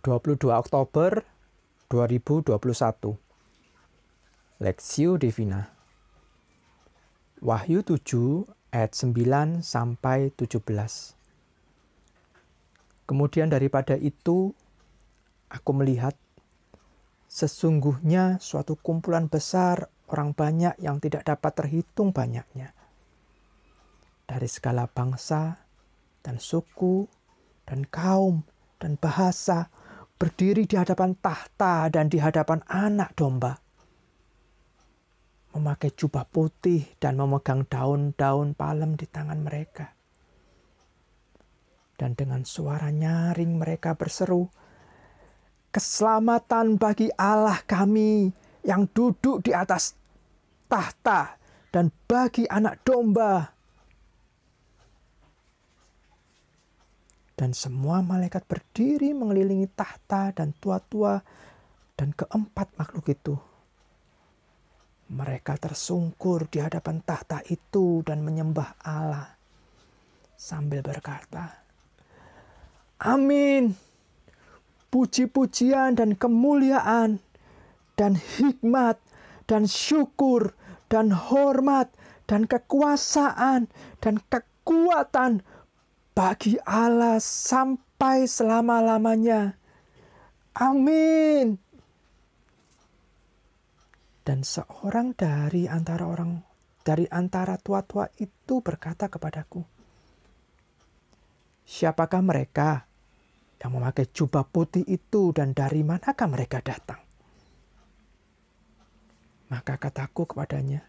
22 Oktober 2021 Lexio Divina Wahyu 7 ayat 9 sampai 17 Kemudian daripada itu aku melihat sesungguhnya suatu kumpulan besar orang banyak yang tidak dapat terhitung banyaknya. Dari segala bangsa dan suku dan kaum dan bahasa berdiri di hadapan tahta dan di hadapan anak domba. Memakai jubah putih dan memegang daun-daun palem di tangan mereka. Dan dengan suara nyaring mereka berseru, Keselamatan bagi Allah kami yang duduk di atas tahta dan bagi anak domba Dan semua malaikat berdiri mengelilingi tahta dan tua-tua dan keempat makhluk itu. Mereka tersungkur di hadapan tahta itu dan menyembah Allah sambil berkata, Amin. Puji-pujian dan kemuliaan dan hikmat dan syukur dan hormat dan kekuasaan dan kekuatan bagi Allah sampai selama-lamanya. Amin. Dan seorang dari antara orang dari antara tua-tua itu berkata kepadaku, "Siapakah mereka yang memakai jubah putih itu dan dari manakah mereka datang?" Maka kataku kepadanya,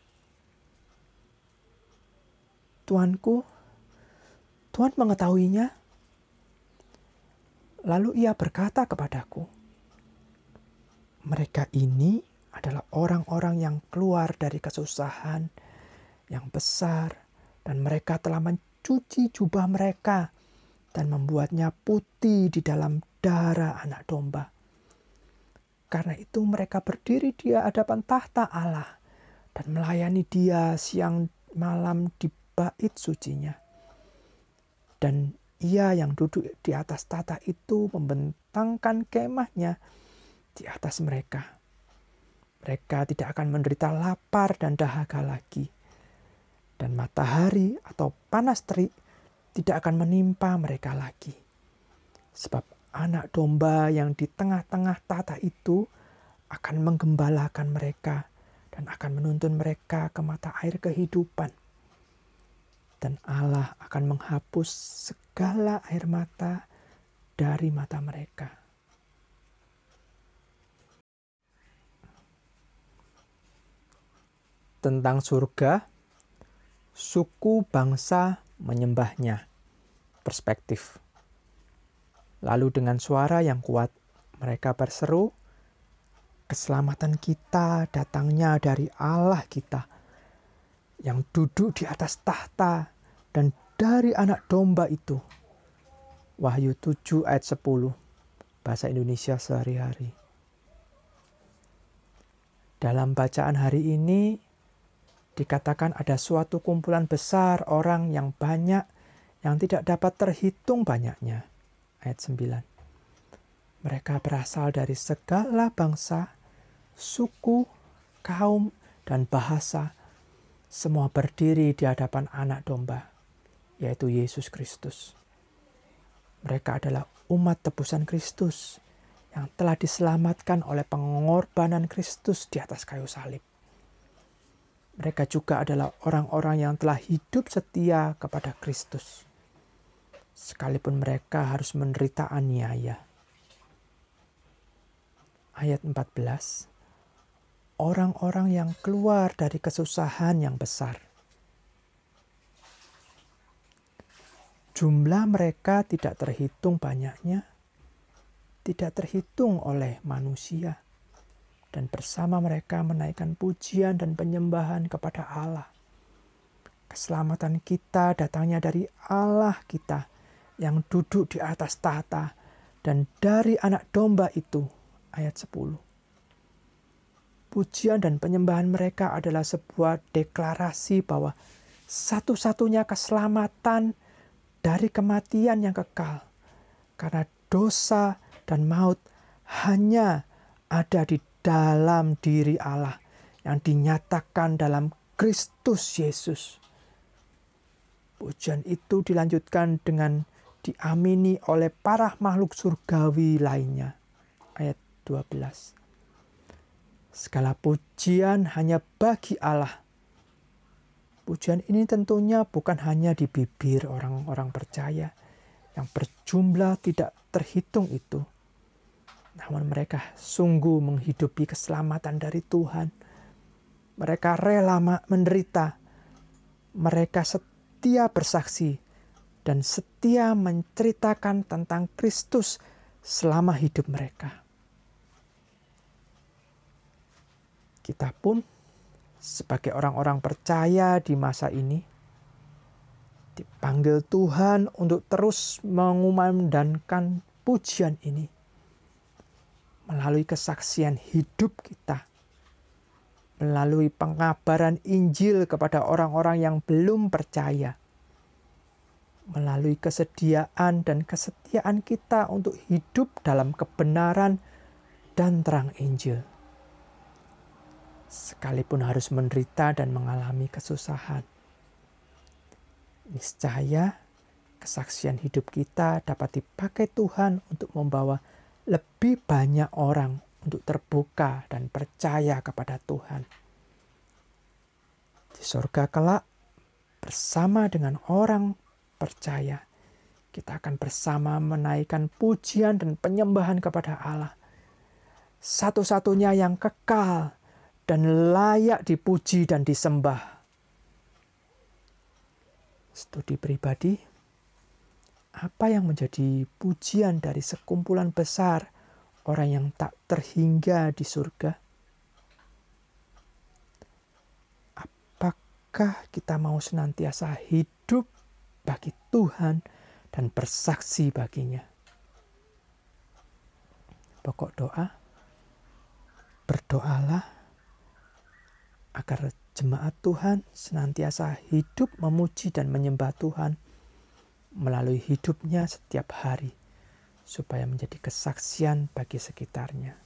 "Tuanku, Tuhan mengetahuinya. Lalu ia berkata kepadaku, "Mereka ini adalah orang-orang yang keluar dari kesusahan yang besar, dan mereka telah mencuci jubah mereka dan membuatnya putih di dalam darah Anak Domba. Karena itu, mereka berdiri di hadapan tahta Allah dan melayani Dia siang malam di bait sucinya." Dan ia yang duduk di atas tata itu membentangkan kemahnya di atas mereka. Mereka tidak akan menderita lapar dan dahaga lagi. Dan matahari atau panas terik tidak akan menimpa mereka lagi. Sebab anak domba yang di tengah-tengah tata itu akan menggembalakan mereka dan akan menuntun mereka ke mata air kehidupan dan Allah akan menghapus segala air mata dari mata mereka. Tentang surga, suku bangsa menyembahnya. Perspektif. Lalu dengan suara yang kuat, mereka berseru, keselamatan kita datangnya dari Allah kita yang duduk di atas tahta dan dari anak domba itu. Wahyu 7 ayat 10 bahasa Indonesia sehari-hari. Dalam bacaan hari ini dikatakan ada suatu kumpulan besar orang yang banyak yang tidak dapat terhitung banyaknya. Ayat 9. Mereka berasal dari segala bangsa, suku, kaum, dan bahasa semua berdiri di hadapan anak domba, yaitu Yesus Kristus. Mereka adalah umat tebusan Kristus yang telah diselamatkan oleh pengorbanan Kristus di atas kayu salib. Mereka juga adalah orang-orang yang telah hidup setia kepada Kristus, sekalipun mereka harus menderita aniaya. Ayat 14 orang-orang yang keluar dari kesusahan yang besar. Jumlah mereka tidak terhitung banyaknya, tidak terhitung oleh manusia, dan bersama mereka menaikkan pujian dan penyembahan kepada Allah. Keselamatan kita datangnya dari Allah kita yang duduk di atas tahta dan dari anak domba itu. Ayat 10 pujian dan penyembahan mereka adalah sebuah deklarasi bahwa satu-satunya keselamatan dari kematian yang kekal karena dosa dan maut hanya ada di dalam diri Allah yang dinyatakan dalam Kristus Yesus. Pujian itu dilanjutkan dengan diamini oleh para makhluk surgawi lainnya. Ayat 12. Segala pujian hanya bagi Allah. Pujian ini tentunya bukan hanya di bibir orang-orang percaya yang berjumlah tidak terhitung itu. Namun mereka sungguh menghidupi keselamatan dari Tuhan. Mereka rela menderita. Mereka setia bersaksi dan setia menceritakan tentang Kristus selama hidup mereka. Kita pun sebagai orang-orang percaya di masa ini dipanggil Tuhan untuk terus mengumandangkan pujian ini melalui kesaksian hidup kita, melalui pengabaran Injil kepada orang-orang yang belum percaya, melalui kesediaan dan kesetiaan kita untuk hidup dalam kebenaran dan terang Injil. Sekalipun harus menderita dan mengalami kesusahan, niscaya kesaksian hidup kita dapat dipakai Tuhan untuk membawa lebih banyak orang untuk terbuka dan percaya kepada Tuhan. Di surga kelak, bersama dengan orang percaya, kita akan bersama menaikkan pujian dan penyembahan kepada Allah. Satu-satunya yang kekal dan layak dipuji dan disembah. Studi pribadi, apa yang menjadi pujian dari sekumpulan besar orang yang tak terhingga di surga? Apakah kita mau senantiasa hidup bagi Tuhan dan bersaksi baginya. Pokok doa, berdoalah agar jemaat Tuhan senantiasa hidup memuji dan menyembah Tuhan melalui hidupnya setiap hari, supaya menjadi kesaksian bagi sekitarnya.